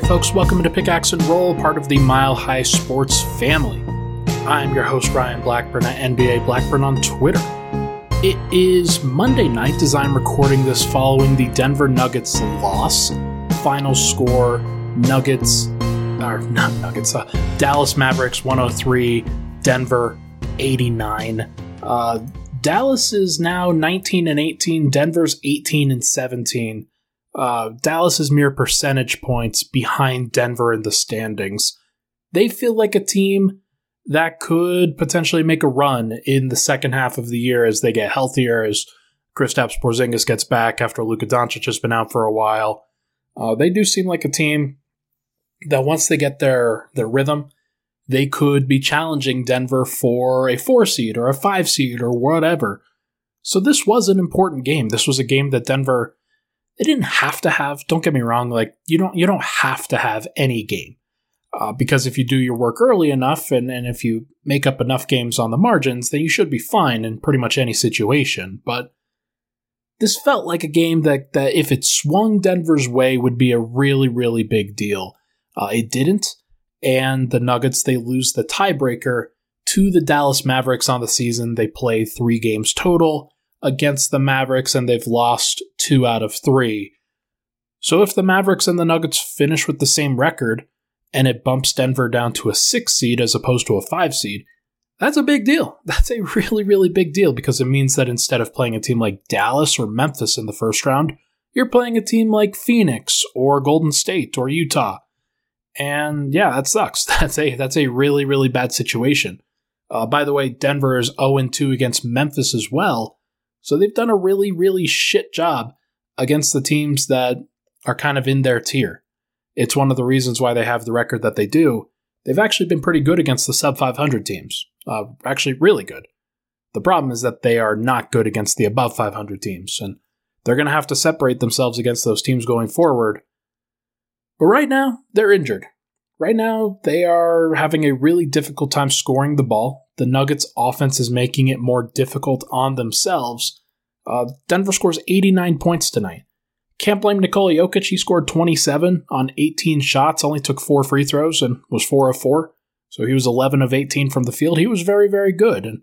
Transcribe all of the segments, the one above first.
right, folks, welcome to Pickaxe and Roll, part of the Mile High Sports family. I'm your host, Ryan Blackburn at NBA Blackburn on Twitter. It is Monday night as I'm recording this following the Denver Nuggets loss. Final score Nuggets, or not Nuggets, uh, Dallas Mavericks 103, Denver 89. Uh, Dallas is now 19 and 18, Denver's 18 and 17. Uh, Dallas is mere percentage points behind Denver in the standings. They feel like a team that could potentially make a run in the second half of the year as they get healthier, as Kristaps Porzingis gets back after Luka Doncic has been out for a while. Uh, they do seem like a team that once they get their their rhythm, they could be challenging Denver for a four seed or a five seed or whatever. So this was an important game. This was a game that Denver they didn't have to have. Don't get me wrong. Like you don't you don't have to have any game uh, because if you do your work early enough and and if you make up enough games on the margins, then you should be fine in pretty much any situation. But this felt like a game that that if it swung Denver's way would be a really really big deal. Uh, it didn't, and the Nuggets they lose the tiebreaker to the Dallas Mavericks on the season. They play three games total against the Mavericks, and they've lost two out of three. So if the Mavericks and the Nuggets finish with the same record, and it bumps Denver down to a six seed as opposed to a five seed, that's a big deal. That's a really, really big deal because it means that instead of playing a team like Dallas or Memphis in the first round, you're playing a team like Phoenix or Golden State or Utah. And yeah, that sucks. That's a that's a really, really bad situation. Uh, by the way, Denver is 0 2 against Memphis as well. So they've done a really, really shit job against the teams that are kind of in their tier. It's one of the reasons why they have the record that they do. They've actually been pretty good against the sub 500 teams. Uh, actually, really good. The problem is that they are not good against the above 500 teams, and they're going to have to separate themselves against those teams going forward. But right now, they're injured. Right now, they are having a really difficult time scoring the ball the Nuggets offense is making it more difficult on themselves. Uh, Denver scores 89 points tonight. Can't blame Nikola Jokic. He scored 27 on 18 shots, only took four free throws, and was 4 of 4. So he was 11 of 18 from the field. He was very, very good. And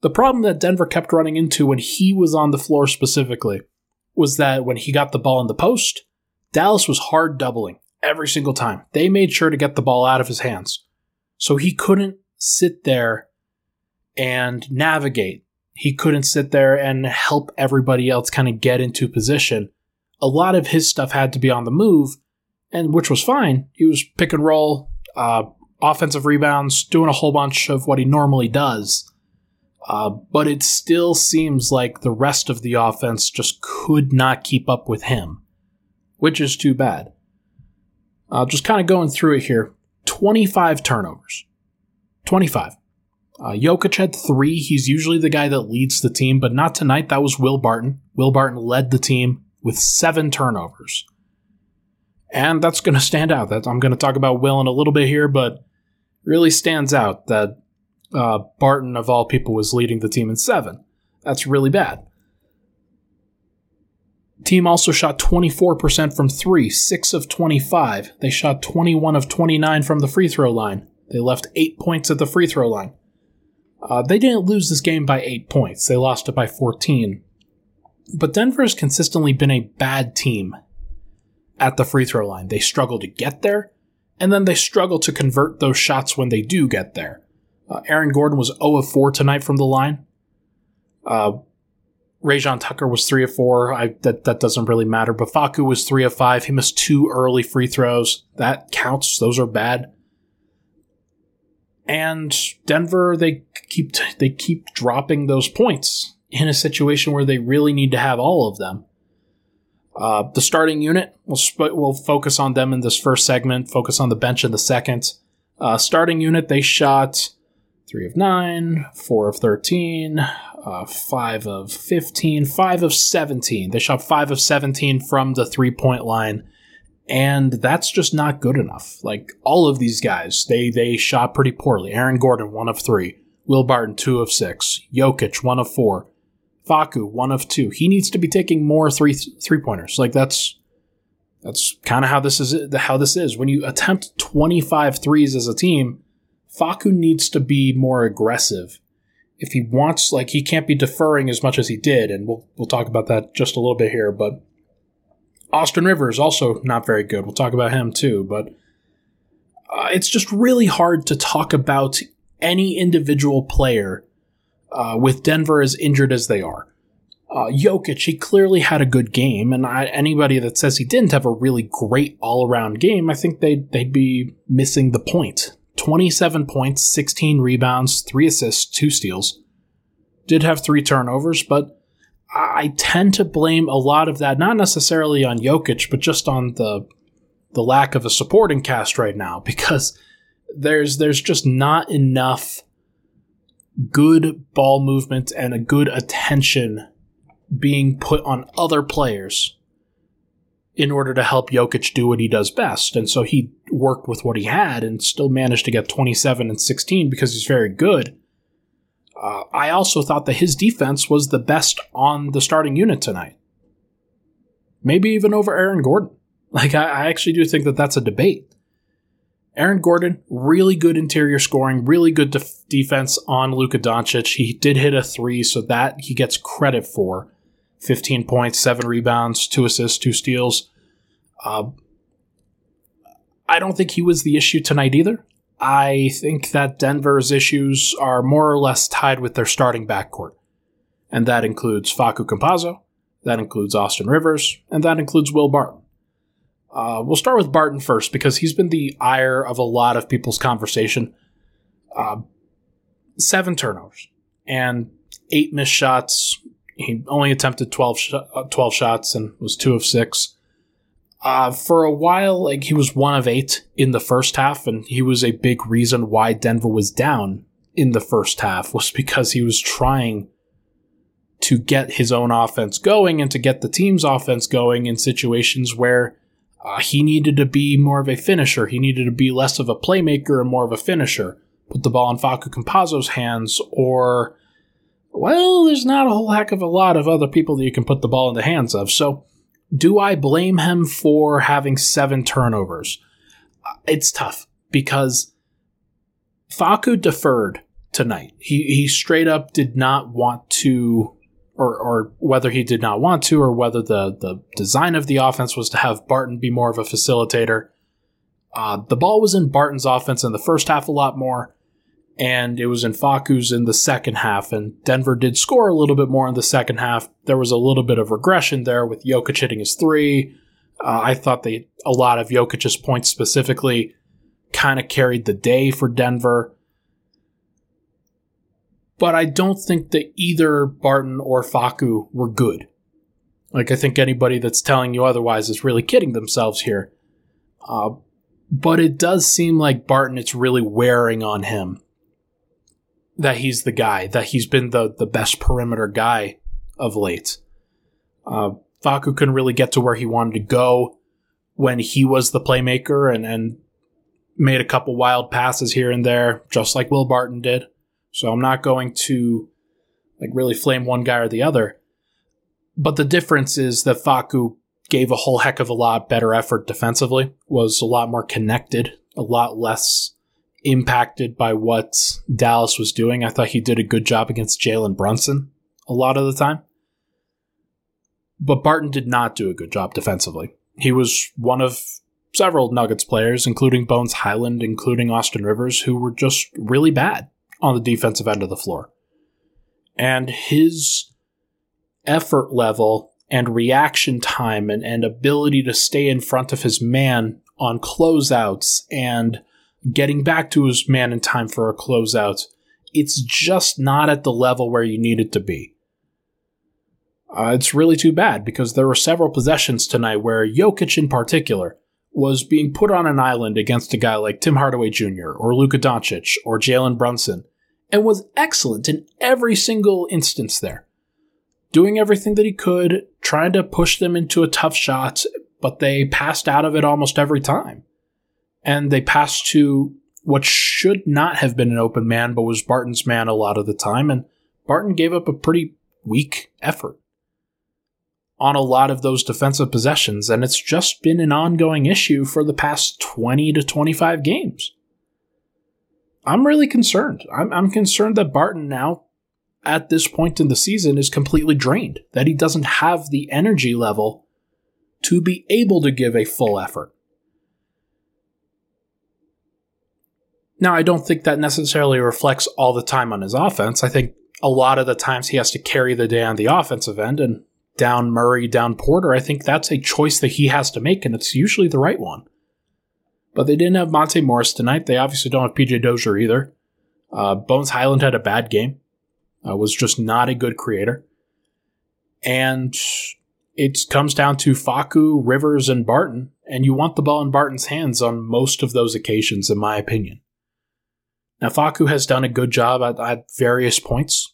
the problem that Denver kept running into when he was on the floor specifically was that when he got the ball in the post, Dallas was hard doubling every single time. They made sure to get the ball out of his hands. So he couldn't sit there and navigate. He couldn't sit there and help everybody else kind of get into position. A lot of his stuff had to be on the move, and which was fine. He was pick and roll, uh, offensive rebounds, doing a whole bunch of what he normally does. Uh, but it still seems like the rest of the offense just could not keep up with him, which is too bad. Uh, just kind of going through it here 25 turnovers. 25. Uh, Jokic had three. He's usually the guy that leads the team, but not tonight. That was Will Barton. Will Barton led the team with seven turnovers. And that's going to stand out. That I'm going to talk about Will in a little bit here, but really stands out that uh, Barton, of all people, was leading the team in seven. That's really bad. Team also shot 24% from three, 6 of 25. They shot 21 of 29 from the free throw line. They left eight points at the free throw line. Uh, they didn't lose this game by eight points, they lost it by 14. But Denver has consistently been a bad team at the free throw line. They struggle to get there, and then they struggle to convert those shots when they do get there. Uh, Aaron Gordon was 0 of 4 tonight from the line. Uh, Rayjon Tucker was 3 of 4. I, that, that doesn't really matter. But Facu was 3 of 5. He missed two early free throws. That counts. Those are bad and Denver they keep they keep dropping those points in a situation where they really need to have all of them. Uh, the starting unit, we'll, sp- we'll focus on them in this first segment, focus on the bench in the second. Uh, starting unit, they shot 3 of 9, 4 of 13, uh, 5 of 15, 5 of 17. They shot 5 of 17 from the three point line and that's just not good enough. Like all of these guys, they they shot pretty poorly. Aaron Gordon, one of three. Will Barton, two of six. Jokic, one of four. Facu, one of two. He needs to be taking more three three pointers. Like that's That's kind of how this is how this is. When you attempt 25 threes as a team, Facu needs to be more aggressive. If he wants like he can't be deferring as much as he did and we'll we'll talk about that just a little bit here, but Austin Rivers also not very good. We'll talk about him too, but uh, it's just really hard to talk about any individual player uh, with Denver as injured as they are. Uh, Jokic, he clearly had a good game, and I, anybody that says he didn't have a really great all around game, I think they'd, they'd be missing the point. 27 points, 16 rebounds, 3 assists, 2 steals. Did have 3 turnovers, but I tend to blame a lot of that, not necessarily on Jokic, but just on the the lack of a supporting cast right now, because there's there's just not enough good ball movement and a good attention being put on other players in order to help Jokic do what he does best. And so he worked with what he had and still managed to get 27 and 16 because he's very good. Uh, I also thought that his defense was the best on the starting unit tonight. Maybe even over Aaron Gordon. Like, I, I actually do think that that's a debate. Aaron Gordon, really good interior scoring, really good def- defense on Luka Doncic. He did hit a three, so that he gets credit for. 15 points, seven rebounds, two assists, two steals. Uh, I don't think he was the issue tonight either. I think that Denver's issues are more or less tied with their starting backcourt. And that includes Facu Campazzo, that includes Austin Rivers, and that includes Will Barton. Uh, we'll start with Barton first because he's been the ire of a lot of people's conversation. Uh, seven turnovers and eight missed shots, he only attempted 12, sh- uh, 12 shots and was two of six. Uh, for a while, like he was one of eight in the first half, and he was a big reason why Denver was down in the first half was because he was trying to get his own offense going and to get the team's offense going in situations where uh, he needed to be more of a finisher. He needed to be less of a playmaker and more of a finisher. Put the ball in Facu Campazzo's hands or well, there's not a whole heck of a lot of other people that you can put the ball in the hands of. So, do I blame him for having seven turnovers? It's tough because Facu deferred tonight. He he straight up did not want to, or or whether he did not want to, or whether the the design of the offense was to have Barton be more of a facilitator. Uh, the ball was in Barton's offense in the first half a lot more and it was in Facu's in the second half. And Denver did score a little bit more in the second half. There was a little bit of regression there with Jokic hitting his three. Uh, I thought they a lot of Jokic's points specifically kind of carried the day for Denver. But I don't think that either Barton or Facu were good. Like I think anybody that's telling you otherwise is really kidding themselves here. Uh, but it does seem like Barton, it's really wearing on him that he's the guy, that he's been the, the best perimeter guy of late. Uh, Facu couldn't really get to where he wanted to go when he was the playmaker and, and made a couple wild passes here and there, just like Will Barton did. So I'm not going to like really flame one guy or the other. But the difference is that Facu gave a whole heck of a lot better effort defensively, was a lot more connected, a lot less impacted by what Dallas was doing. I thought he did a good job against Jalen Brunson a lot of the time. But Barton did not do a good job defensively. He was one of several Nuggets players, including Bones Hyland, including Austin Rivers, who were just really bad on the defensive end of the floor. And his effort level and reaction time and, and ability to stay in front of his man on closeouts and getting back to his man in time for a closeout, it's just not at the level where you need it to be. Uh, it's really too bad because there were several possessions tonight where Jokic, in particular, was being put on an island against a guy like Tim Hardaway Jr. or Luka Doncic or Jalen Brunson and was excellent in every single instance there. Doing everything that he could, trying to push them into a tough shot, but they passed out of it almost every time and they passed to what should not have been an open man, but was Barton's man a lot of the time, and Barton gave up a pretty weak effort. on a lot of those defensive possessions, and it's just been an ongoing issue for the past 20 to 25 games. I'm really concerned. I'm, I'm concerned that Barton now, at this point in the season, is completely drained, that he doesn't have the energy level to be able to give a full effort. Now, I don't think that necessarily reflects all the time on his offense. I think a lot of the times he has to carry the day on the offensive end and down Murray, down Porter. I think that's a choice that he has to make, and it's usually the right one. But they didn't have Monte Morris tonight. They obviously don't have PJ Dozier either. Uh, Bones Hyland had a bad game, uh, was just not a good creator. And it comes down to Facu, Rivers, and Barton, and you want the ball in Barton's hands on most of those occasions, in my opinion. Now, Facu has done a good job at, at various points,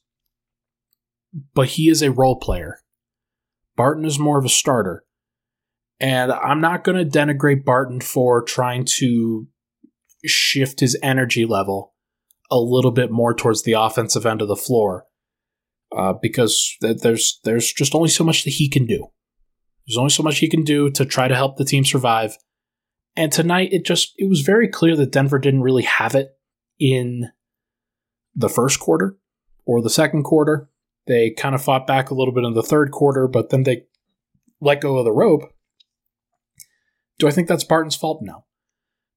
but he is a role player. Barton is more of a starter. And I'm not going to denigrate Barton for trying to shift his energy level a little bit more towards the offensive end of the floor uh, because there's there's just only so much that he can do. There's only so much he can do to try to help the team survive. And tonight, it just it was very clear that Denver didn't really have it in the first quarter or the second quarter. They kind of fought back a little bit in the third quarter, but then they let go of the rope. Do I think that's Barton's fault? No.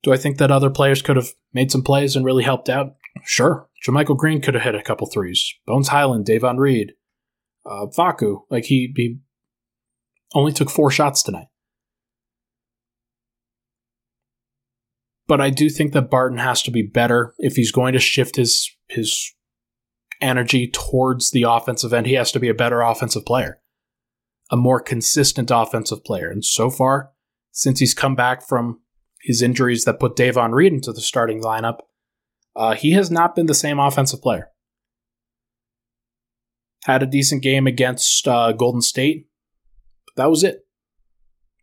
Do I think that other players could have made some plays and really helped out? Sure. JaMychal Green could have hit a couple threes. Bones Hyland, Davon Reed, uh, Facu, like he, he only took four shots tonight. But I do think that Barton has to be better if he's going to shift his his energy towards the offensive end. He has to be a better offensive player, a more consistent offensive player. And so far, since he's come back from his injuries that put Davon Reed into the starting lineup, uh, he has not been the same offensive player. Had a decent game against uh, Golden State. But that was it.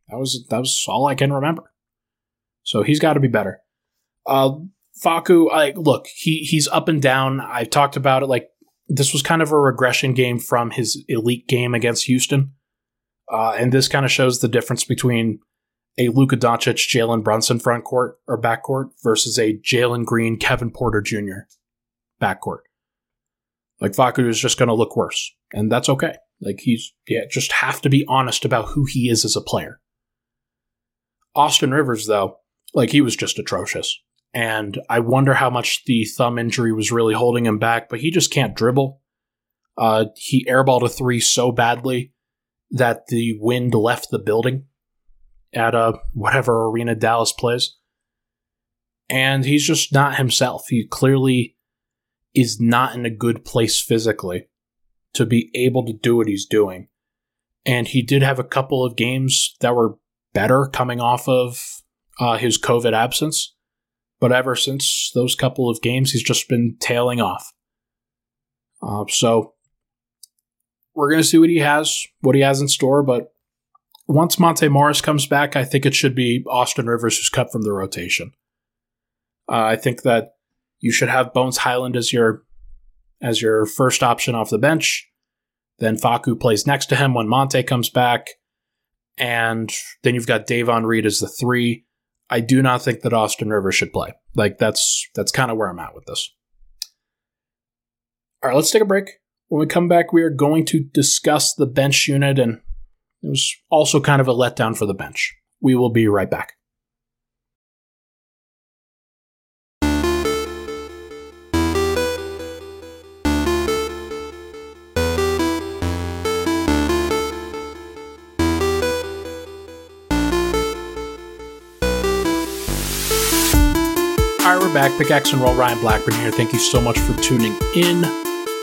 That was that was all I can remember. So he's got to be better. Uh, Facu, I look, he he's up and down. I've talked about it. Like this was kind of a regression game from his elite game against Houston, uh, and this kind of shows the difference between a Luka Doncic, Jalen Brunson front court or backcourt versus a Jalen Green, Kevin Porter Jr. backcourt. Like Facu is just going to look worse, and that's okay. Like he's yeah, just have to be honest about who he is as a player. Austin Rivers, though, like he was just atrocious. And I wonder how much the thumb injury was really holding him back, but he just can't dribble. Uh, he airballed a three so badly that the wind left the building at a uh, whatever arena Dallas plays. And he's just not himself. He clearly is not in a good place physically to be able to do what he's doing. And he did have a couple of games that were better coming off of uh, his COVID absence, but ever since those couple of games, he's just been tailing off. Uh, so we're going to see what he has, what he has in store. But once Monte Morris comes back, I think it should be Austin Rivers who's cut from the rotation. Uh, I think that you should have Bones Hyland as your as your first option off the bench. Then Facu plays next to him when Monte comes back. And then you've got Davon Reed as the three. I do not think that Austin Rivers should play. Like that's that's kind of where I'm at with this. All right, let's take a break. When we come back, we are going to discuss the bench unit, and it was also kind of a letdown for the bench. We will be right back. All right, we're back. Pickaxe and Roll. Ryan Blackburn here. Thank you so much for tuning in.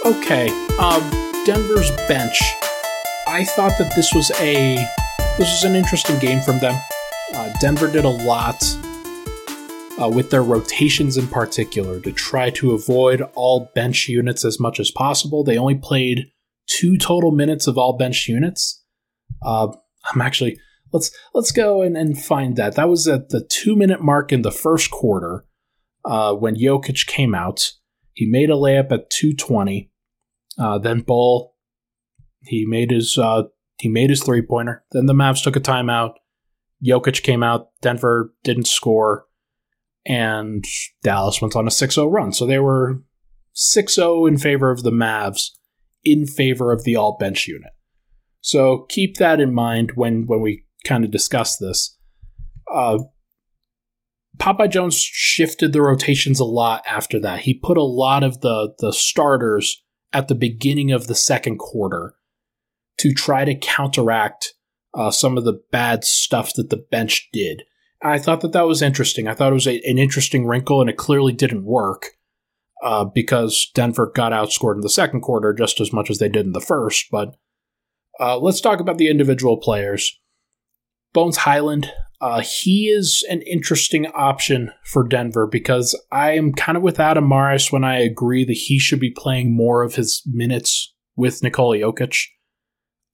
Okay, um, Denver's bench. I thought that this was a this was an interesting game from them. Uh, Denver did a lot uh, with their rotations in particular to try to avoid all bench units as much as possible. They only played two total minutes of all bench units. Uh, I'm actually let's let's go and, and find that. That was at the two minute mark in the first quarter uh, when Jokic came out. He made a layup at 220. Uh, then Bol, he made his uh, he made his three pointer. Then the Mavs took a timeout. Jokic came out. Denver didn't score. And Dallas went on a 6 0 run. So they were 6 0 in favor of the Mavs, in favor of the all bench unit. So keep that in mind when, when we kind of discuss this. Uh, Popeye Jones shifted the rotations a lot after that. He put a lot of the, the starters at the beginning of the second quarter to try to counteract uh, some of the bad stuff that the bench did. I thought that that was interesting. I thought it was a, an interesting wrinkle, and it clearly didn't work uh, because Denver got outscored in the second quarter just as much as they did in the first. But uh, let's talk about the individual players. Bones Hyland, uh, he is an interesting option for Denver because I am kind of with Adam Mares when I agree that he should be playing more of his minutes with Nikola Jokic,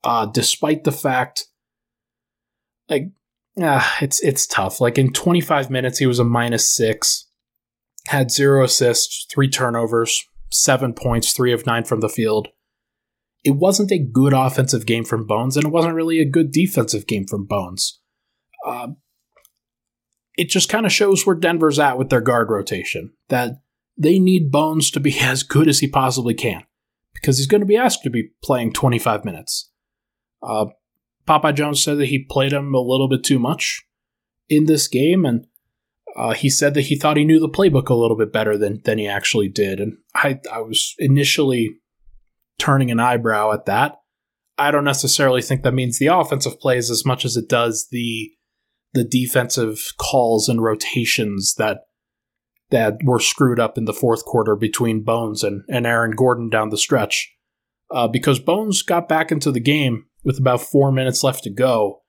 uh, despite the fact, like, uh, it's it's tough. Like in 25 minutes, he was a minus six, had zero assists, three turnovers, seven points, three of nine from the field. It wasn't a good offensive game from Bones, and it wasn't really a good defensive game from Bones. Uh, it just kind of shows where Denver's at with their guard rotation. That they need Bones to be as good as he possibly can because he's going to be asked to be playing 25 minutes. Uh, Popeye Jones said that he played him a little bit too much in this game, and uh, he said that he thought he knew the playbook a little bit better than than he actually did. And I, I was initially turning an eyebrow at that. I don't necessarily think that means the offensive plays as much as it does the the defensive calls and rotations that that were screwed up in the fourth quarter between Bones and, and Aaron Gordon down the stretch. Uh, because Bones got back into the game with about four minutes left to go,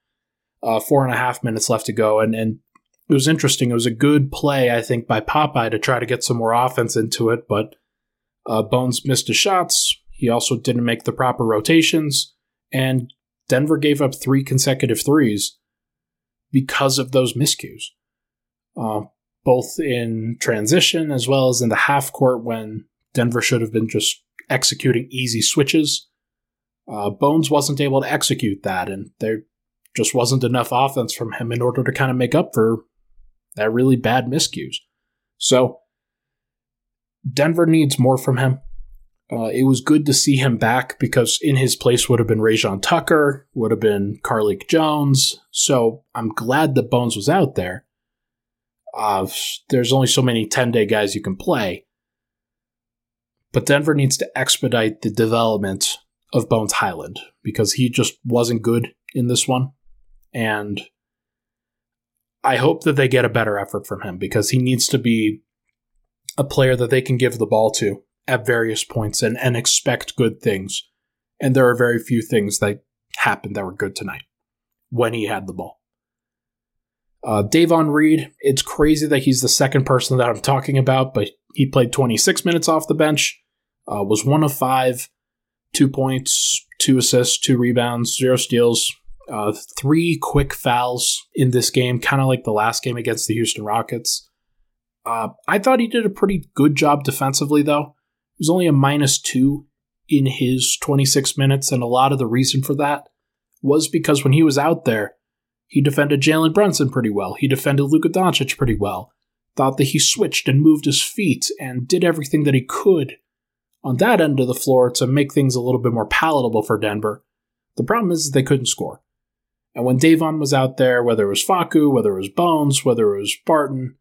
uh, four and a half minutes left to go, and, and it was interesting. It was a good play, I think, by Popeye to try to get some more offense into it, but uh, Bones missed his shots. He also didn't make the proper rotations, and Denver gave up three consecutive threes because of those miscues, uh, both in transition as well as in the half court when Denver should have been just executing easy switches. Uh, Bones wasn't able to execute that, and there just wasn't enough offense from him in order to kind of make up for that really bad miscues. So, Denver needs more from him. Uh, it was good to see him back because in his place would have been Rayjon Tucker, would have been Carlik Jones. So I'm glad that Bones was out there. Uh, there's only so many 10 day guys you can play. But Denver needs to expedite the development of Bones Hyland because he just wasn't good in this one. And I hope that they get a better effort from him because he needs to be a player that they can give the ball to at various points and, and expect good things. And there are very few things that happened that were good tonight when he had the ball. Uh, Davon Reed, it's crazy that he's the second person that I'm talking about, but he played 26 minutes off the bench, uh, was one of five, two points, two assists, two rebounds, zero steals, uh, three quick fouls in this game, kind of like the last game against the Houston Rockets. Uh, I thought he did a pretty good job defensively, though was only a minus two in his 26 minutes, and a lot of the reason for that was because when he was out there, he defended Jalen Brunson pretty well. He defended Luka Doncic pretty well. Thought that he switched and moved his feet and did everything that he could on that end of the floor to make things a little bit more palatable for Denver. The problem is they couldn't score. And when Davon was out there, whether it was Facu, whether it was Bones, whether it was Barton,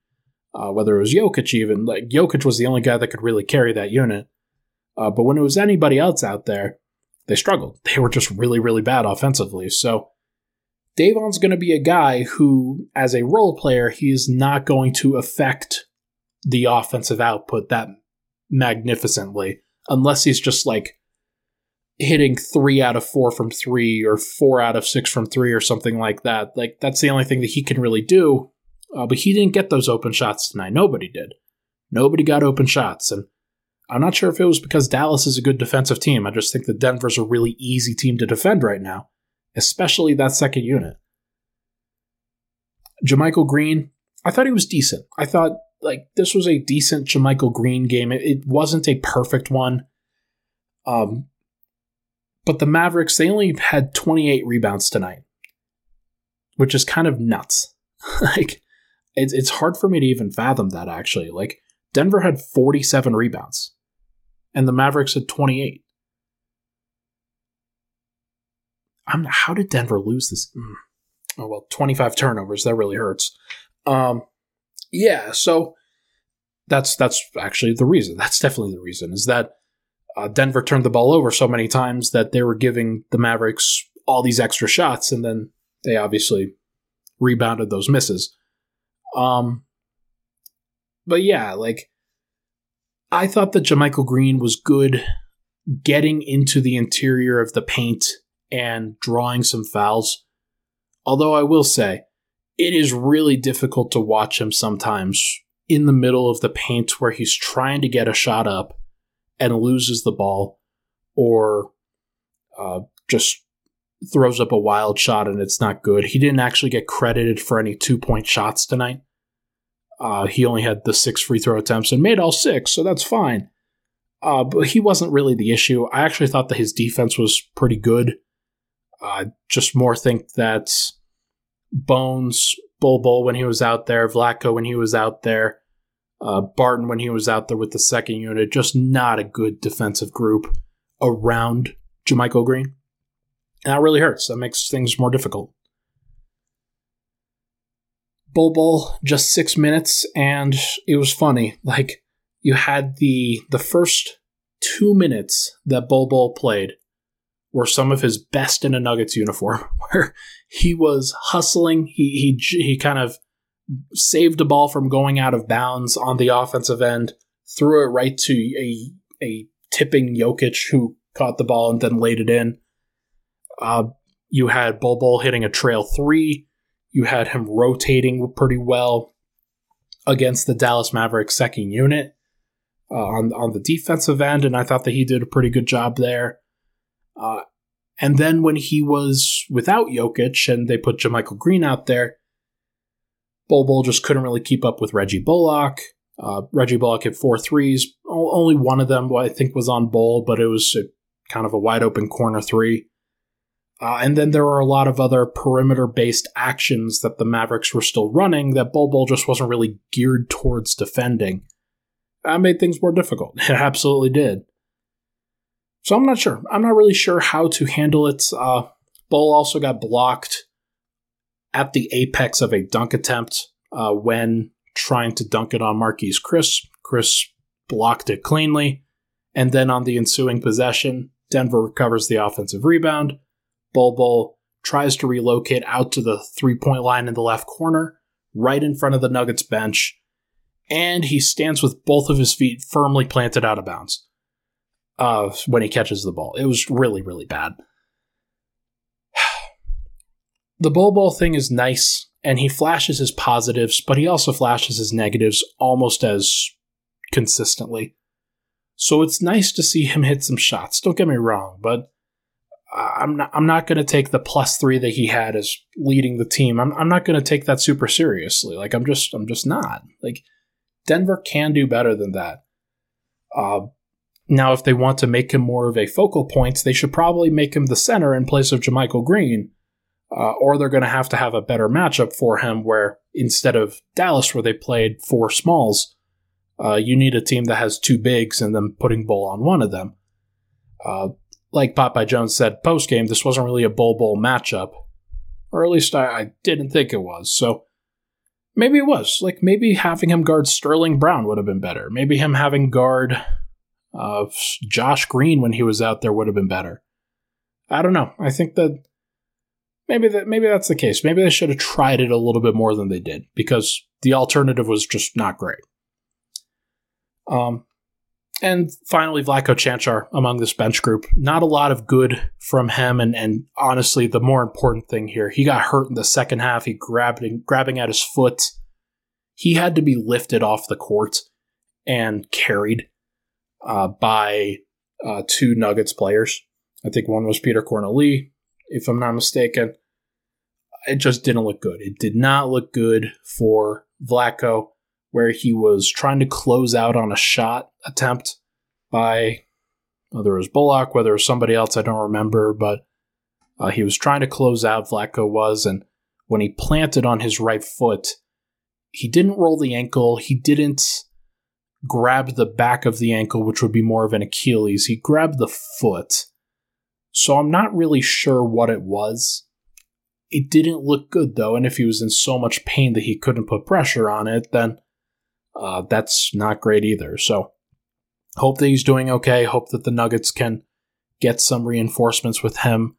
uh, whether it was Jokic even, like Jokic was the only guy that could really carry that unit. Uh, but when it was anybody else out there, they struggled. They were just really, really bad offensively. So Davon's going to be a guy who, as a role player, he is not going to affect the offensive output that magnificently unless he's just like hitting three out of four from three or four out of six from three or something like that. Like, that's the only thing that he can really do. Uh, but he didn't get those open shots tonight. Nobody did. Nobody got open shots. And I'm not sure if it was because Dallas is a good defensive team. I just think that Denver's a really easy team to defend right now, especially that second unit. JaMychal Green, I thought he was decent. I thought like this was a decent JaMychal Green game. It, it wasn't a perfect one. Um, But the Mavericks, they only had 28 rebounds tonight, which is kind of nuts. like, it's, it's hard for me to even fathom that, actually. Like, Denver had 47 rebounds, and the Mavericks had 28. I'm, how did Denver lose this? Mm. Oh, well, 25 turnovers. That really hurts. Um, yeah, so that's that's actually the reason. That's definitely the reason is that uh, Denver turned the ball over so many times that they were giving the Mavericks all these extra shots, and then they obviously rebounded those misses. Um, but yeah, like I thought that JaMychal Green was good getting into the interior of the paint and drawing some fouls. Although I will say, it is really difficult to watch him sometimes in the middle of the paint where he's trying to get a shot up and loses the ball or uh, just throws up a wild shot and it's not good. He didn't actually get credited for any two point shots tonight. Uh, he only had the six free throw attempts and made all six, so that's fine. Uh, but he wasn't really the issue. I actually thought that his defense was pretty good. I just more think that Bones, Bol Bol when he was out there, Vlatko when he was out there, uh, Barton when he was out there with the second unit, just not a good defensive group around JaMychal Green. And that really hurts. That makes things more difficult. Bol Bol, just six minutes, and it was funny. Like you had the the first two minutes that Bol Bol played were some of his best in a Nuggets uniform, where he was hustling. He he he kind of saved a ball from going out of bounds on the offensive end, threw it right to a a tipping Jokic who caught the ball and then laid it in. Uh, you had Bol Bol hitting a trail three. You had him rotating pretty well against the Dallas Mavericks second unit uh, on on the defensive end, and I thought that he did a pretty good job there. Uh, and then when he was without Jokic and they put JaMychal Green out there, Bol Bol just couldn't really keep up with Reggie Bullock. Uh, Reggie Bullock hit four threes. Only one of them, I think, was on Bol, but it was a, kind of a wide open corner three. Uh, and then there were a lot of other perimeter based actions that the Mavericks were still running that Bol Bol just wasn't really geared towards defending. That made things more difficult. It absolutely did. So I'm not sure. I'm not really sure how to handle it. Uh, Bol also got blocked at the apex of a dunk attempt uh, when trying to dunk it on Marquese Chriss. Chriss blocked it cleanly. And then on the ensuing possession, Denver recovers the offensive rebound. Bol tries to relocate out to the three point line in the left corner, right in front of the Nuggets bench, and he stands with both of his feet firmly planted out of bounds uh, when he catches the ball. It was really, really bad. the Bol thing is nice, and he flashes his positives, but he also flashes his negatives almost as consistently. So it's nice to see him hit some shots. Don't get me wrong, but I'm not. I'm not going to take the plus three that he had as leading the team. I'm. I'm not going to take that super seriously. Like I'm just. I'm just not. Like Denver can do better than that. Uh, now, if they want to make him more of a focal point, they should probably make him the center in place of JaMychal Green, uh, or they're going to have to have a better matchup for him where instead of Dallas, where they played four smalls, uh, you need a team that has two bigs and then putting Bol on one of them. Uh, like Popeye Jones said post game, this wasn't really a Bol Bol matchup, or at least I, I didn't think it was. So maybe it was. Like maybe having him guard Sterling Brown would have been better. Maybe him having guard uh, Josh Green when he was out there would have been better. I don't know. I think that maybe that maybe that's the case. Maybe they should have tried it a little bit more than they did because the alternative was just not great. Um, and finally, Vlatko Čančar among this bench group. Not a lot of good from him, and, and honestly, the more important thing here, he got hurt in the second half. He grabbed grabbing at his foot. He had to be lifted off the court and carried uh, by uh, two Nuggets players. I think one was Petr Cornelie, if I'm not mistaken. It just didn't look good. It did not look good for Vlaco, where he was trying to close out on a shot attempt by whether it was Bullock, whether it was somebody else, I don't remember, but uh, he was trying to close out, Vlatko was, and when he planted on his right foot, he didn't roll the ankle. He didn't grab the back of the ankle, which would be more of an Achilles. He grabbed the foot. So I'm not really sure what it was. It didn't look good though, and if he was in so much pain that he couldn't put pressure on it, then uh, that's not great either. So hope that he's doing okay. Hope that the Nuggets can get some reinforcements with him.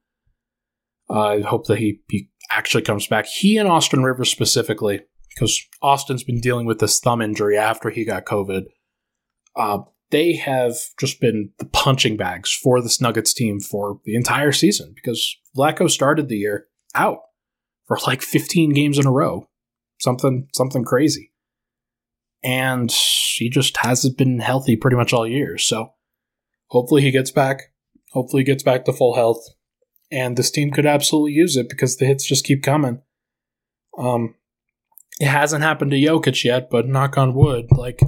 I uh, hope that he, he actually comes back. He and Austin Rivers specifically, because Austin's been dealing with this thumb injury after he got COVID. Uh, they have just been the punching bags for this Nuggets team for the entire season because Vlatko started the year out for like 15 games in a row. Something something crazy. And he just hasn't been healthy pretty much all year. So hopefully he gets back. Hopefully he gets back to full health. And this team could absolutely use it because the hits just keep coming. Um it hasn't happened to Jokic yet, but knock on wood, like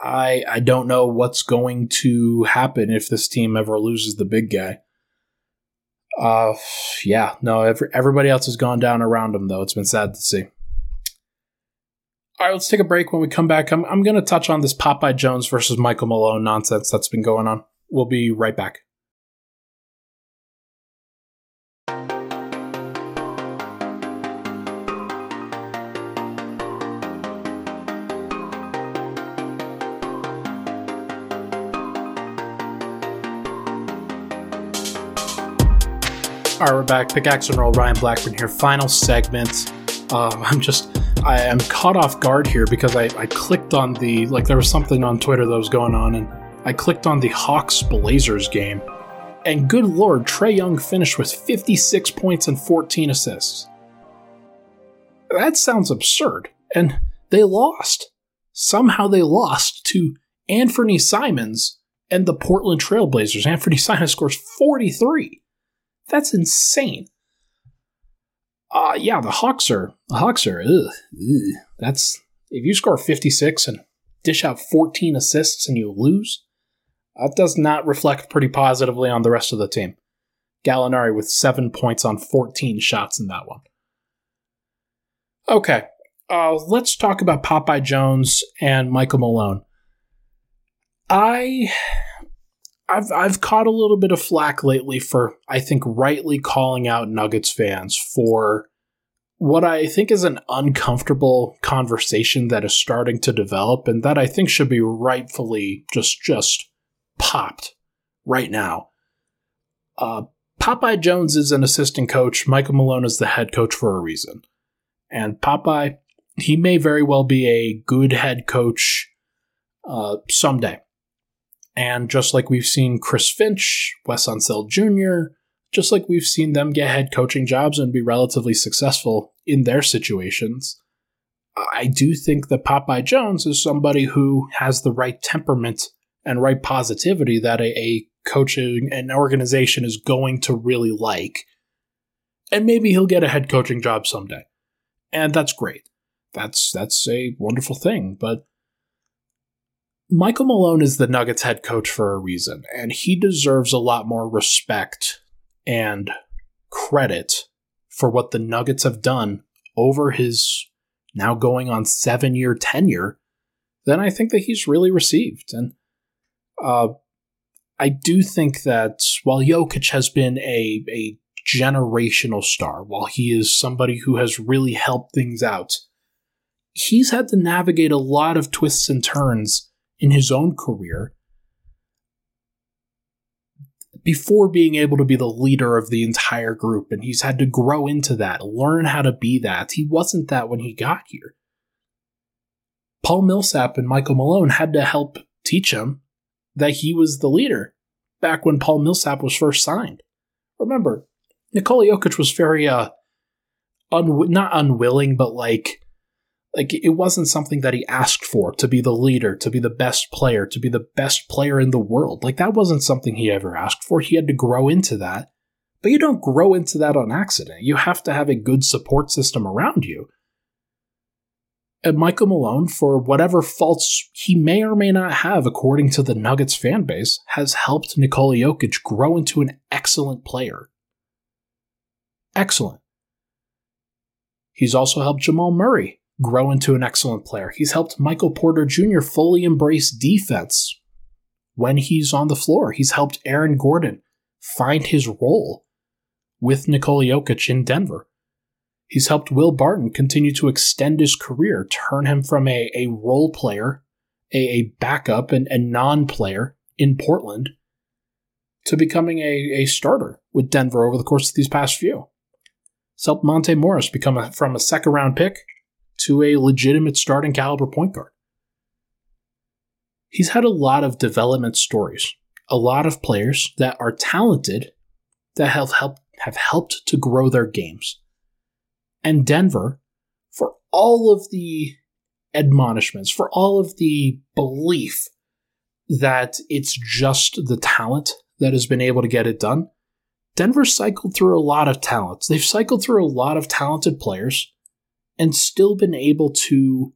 I I don't know what's going to happen if this team ever loses the big guy. Uh, yeah, no, every, everybody else has gone down around him though. It's been sad to see. All right, let's take a break. When we come back, I'm I'm going to touch on this Popeye Jones versus Michael Malone nonsense that's been going on. We'll be right back. All right, we're back. Pickaxe and roll. Ryan Blackburn here. Final segment. Um, I'm just, I am caught off guard here because I, I clicked on the, like, there was something on Twitter that was going on, and I clicked on the Hawks Blazers game. And good lord, Trae Young finished with 56 points and 14 assists. That sounds absurd. And they lost. Somehow they lost to Anthony Simons and the Portland Trailblazers. Anthony Simons scores 43. That's insane. Uh yeah, the Hawks are the Hawks are ugh, ugh. that's if you score 56 and dish out 14 assists and you lose, that does not reflect pretty positively on the rest of the team. Gallinari with 7 points on 14 shots in that one. Okay, uh, let's talk about Popeye Jones and Michael Malone. I I've I've caught a little bit of flack lately for I think rightly calling out Nuggets fans for what I think is an uncomfortable conversation that is starting to develop and that I think should be rightfully just just popped right now. Uh, Popeye Jones is an assistant coach. Michael Malone is the head coach for a reason. And Popeye, he may very well be a good head coach uh, someday. And just like we've seen Chris Finch, Wes Unseld Jr., just like we've seen them get head coaching jobs and be relatively successful in their situations, I do think that Popeye Jones is somebody who has the right temperament and right positivity that a, a coaching an organization is going to really like. And maybe he'll get a head coaching job someday. And that's great. That's that's a wonderful thing, but Michael Malone is the Nuggets head coach for a reason, and he deserves a lot more respect and credit for what the Nuggets have done over his now going on seven year tenure than I think that he's really received. And uh, I do think that while Jokic has been a, a generational star, while he is somebody who has really helped things out, he's had to navigate a lot of twists and turns in his own career before being able to be the leader of the entire group. And he's had to grow into that, learn how to be that. He wasn't that when he got here. Paul Millsap and Michael Malone had to help teach him that he was the leader back when Paul Millsap was first signed. Remember, Nikola Jokic was very, uh, un- not unwilling, but like like it wasn't something that he asked for to be the leader, to be the best player, to be the best player in the world. Like that wasn't something he ever asked for. He had to grow into that. But you don't grow into that on accident. You have to have a good support system around you. And Michael Malone, for whatever faults he may or may not have, according to the Nuggets fan base, has helped Nikola Jokic grow into an excellent player. Excellent. He's also helped Jamal Murray grow into an excellent player. He's helped Michael Porter Jr. fully embrace defense when he's on the floor. He's helped Aaron Gordon find his role with Nikola Jokic in Denver. He's helped Will Barton continue to extend his career, turn him from a, a role player, a, a backup, and a non player in Portland to becoming a, a starter with Denver over the course of these past few. He's helped Monte Morris become a, from a second round pick to a legitimate starting caliber point guard. He's had a lot of development stories, a lot of players that are talented that have helped have helped to grow their games and Denver for all of the admonishments, for all of the belief that it's just the talent that has been able to get it done. Denver cycled through a lot of talents. They've cycled through a lot of talented players and still been able to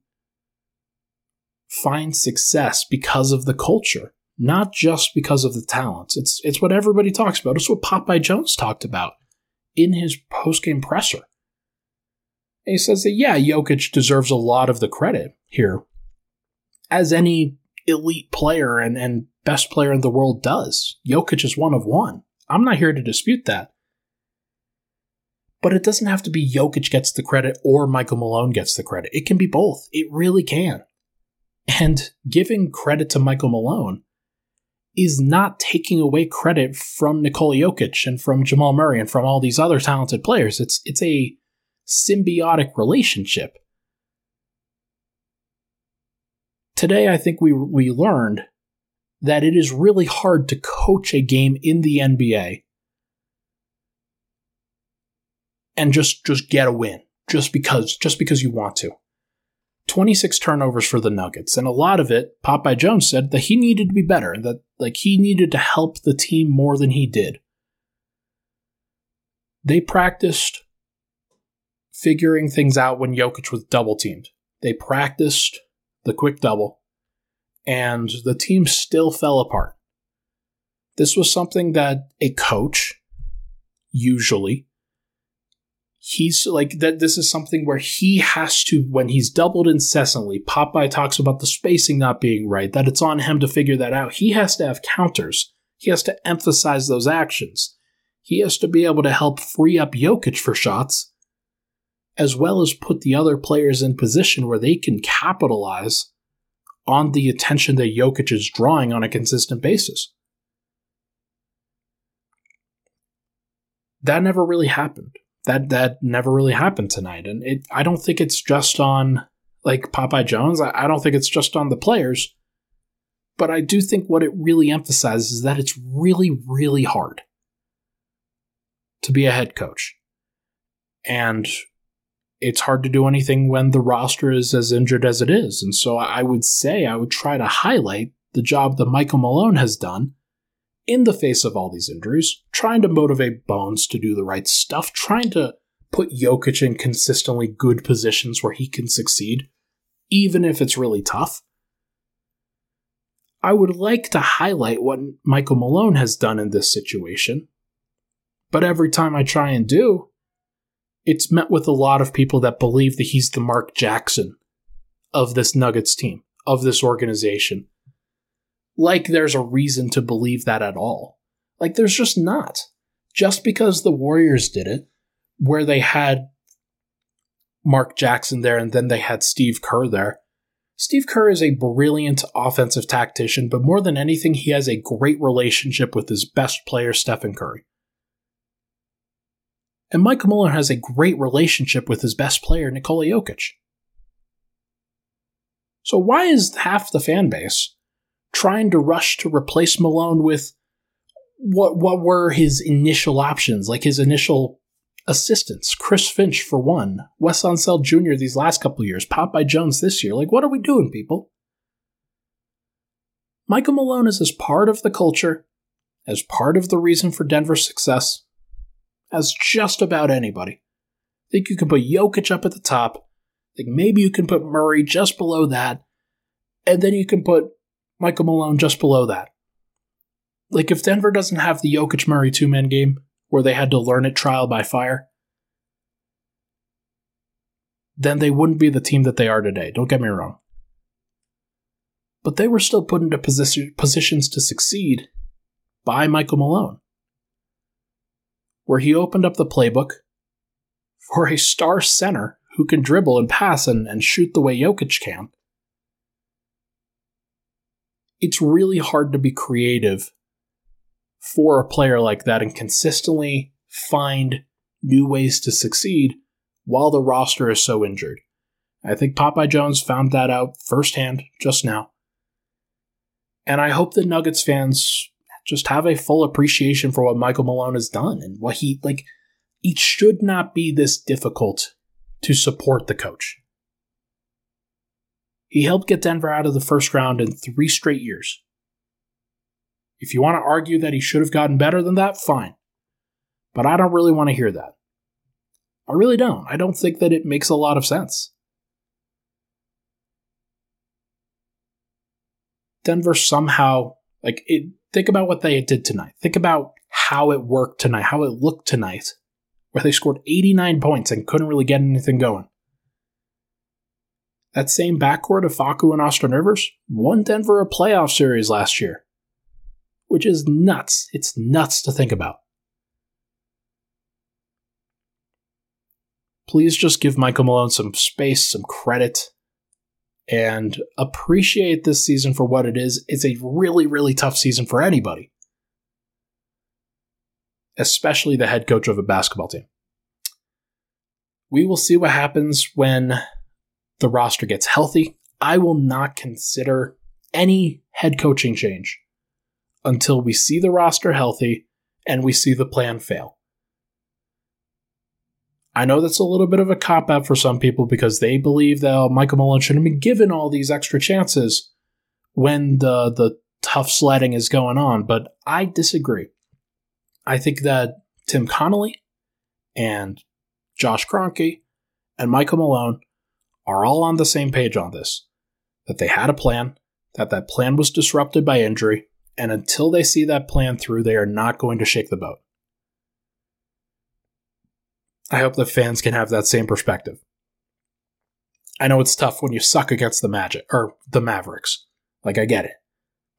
find success because of the culture, not just because of the talents. It's it's what everybody talks about. It's what Popeye Jones talked about in his post-game presser. And he says that, yeah, Jokic deserves a lot of the credit here, as any elite player and, and best player in the world does. Jokic is one of one. I'm not here to dispute that. But it doesn't have to be Jokic gets the credit or Michael Malone gets the credit. It can be both. It really can. And giving credit to Michael Malone is not taking away credit from Nikola Jokic and from Jamal Murray and from all these other talented players. It's it's a symbiotic relationship. Today, I think we, we learned that it is really hard to coach a game in the NBA and just, just get a win just because, just because you want to. 26 turnovers for the Nuggets, and a lot of it, Popeye Jones said that he needed to be better, that like he needed to help the team more than he did. They practiced figuring things out when Jokic was double teamed. They practiced the quick double, and the team still fell apart. This was something that a coach, usually, he's like that. This is something where he has to, when he's doubled incessantly, Popeye talks about the spacing not being right, that it's on him to figure that out. He has to have counters, he has to emphasize those actions. He has to be able to help free up Jokic for shots as well as put the other players in position where they can capitalize on the attention that Jokic is drawing on a consistent basis. That never really happened. That that never really happened tonight, and it. I don't think it's just on like Popeye Jones. I, I don't think it's just on the players, but I do think what it really emphasizes is that it's really, really hard to be a head coach, and it's hard to do anything when the roster is as injured as it is. And so I would say I would try to highlight the job that Michael Malone has done in the face of all these injuries, trying to motivate Bones to do the right stuff, trying to put Jokic in consistently good positions where he can succeed, even if it's really tough. I would like to highlight what Michael Malone has done in this situation, but every time I try and do, it's met with a lot of people that believe that he's the Mark Jackson of this Nuggets team, of this organization. Like there's a reason to believe that at all. Like there's just not. Just because the Warriors did it, where they had Mark Jackson there and then they had Steve Kerr there. Steve Kerr is a brilliant offensive tactician, but more than anything, he has a great relationship with his best player, Stephen Curry. And Michael Malone has a great relationship with his best player, Nikola Jokic. So why is half the fan base trying to rush to replace Malone with what what were his initial options, like his initial assistants? Chris Finch for one, Wes Unseld Jr. these last couple years, Popeye Jones this year. Like, what are we doing, people? Michael Malone is as part of the culture, as part of the reason for Denver's success, as just about anybody. I think you can put Jokic up at the top, I think maybe you can put Murray just below that, and then you can put Michael Malone just below that. Like if Denver doesn't have the Jokic Murray two man game where they had to learn it trial by fire, then they wouldn't be the team that they are today. Don't get me wrong. But they were still put into position, positions to succeed by Michael Malone, where he opened up the playbook for a star center who can dribble and pass and, and shoot the way Jokic can. It's really hard to be creative for a player like that and consistently find new ways to succeed while the roster is so injured. I think Popeye Jones found that out firsthand just now. And I hope the Nuggets fans just have a full appreciation for what Michael Malone has done and what he, like, it should not be this difficult to support the coach. He helped get Denver out of the first round in three straight years. If you want to argue that he should have gotten better than that, fine. But I don't really want to hear that. I really don't. I don't think that it makes a lot of sense. Denver somehow, like, it, think about what they did tonight. Think about how it worked tonight, how it looked tonight, where they scored 89 points and couldn't really get anything going. That same backcourt of Facu and Austin Rivers won Denver a playoff series last year, which is nuts. It's nuts to think about. please just give Michael Malone some space, some credit, and appreciate this season for what it is. It's a really, really tough season for anybody, especially the head coach of a basketball team. We will see what happens when the roster gets healthy. I will not consider any head coaching change until we see the roster healthy and we see the plan fail. I know that's a little bit of a cop out for some people because they believe that oh, Michael Malone should have been given all these extra chances when the the tough sledding is going on, but I disagree. I think that Tim Connolly and Josh Kroenke and Michael Malone are all on the same page on this. That they had a plan, that that plan was disrupted by injury, and until they see that plan through, they are not going to shake the boat. I hope the fans can have that same perspective. I know it's tough when you suck against the Magic or the Mavericks. Like I get it.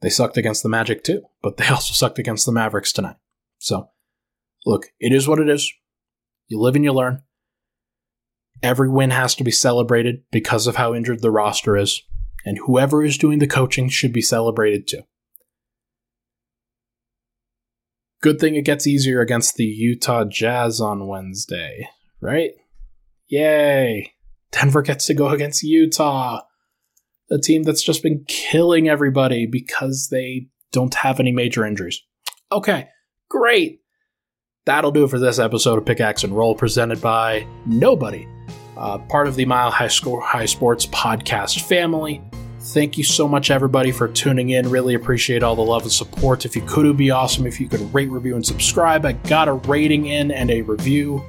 They sucked against the Magic too, but they also sucked against the Mavericks tonight. So, look, it is what it is. You live and you learn. Every win has to be celebrated because of how injured the roster is, and whoever is doing the coaching should be celebrated too. Good thing it gets easier against the Utah Jazz on Wednesday, right? Yay! Denver gets to go against Utah, the team that's just been killing everybody because they don't have any major injuries. Okay, great. That'll do it for this episode of Pickaxe and Roll presented by Nobody, uh, part of the Mile High, Score, High Sports podcast family. Thank you so much, everybody, for tuning in. Really appreciate all the love and support. If you could, it would be awesome if you could rate, review, and subscribe. I got a rating in and a review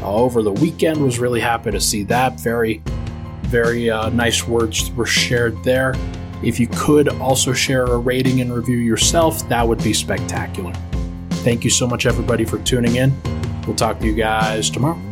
uh, over the weekend. Was really happy to see that. Very, very uh, nice words were shared there. If you could also share a rating and review yourself, that would be spectacular. Thank you so much, everybody, for tuning in. We'll talk to you guys tomorrow.